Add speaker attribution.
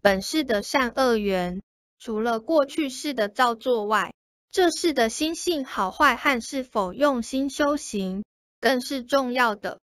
Speaker 1: 本世的善恶缘，除了过去世的造作外，这世的心性好坏和是否用心修行，更是重要的。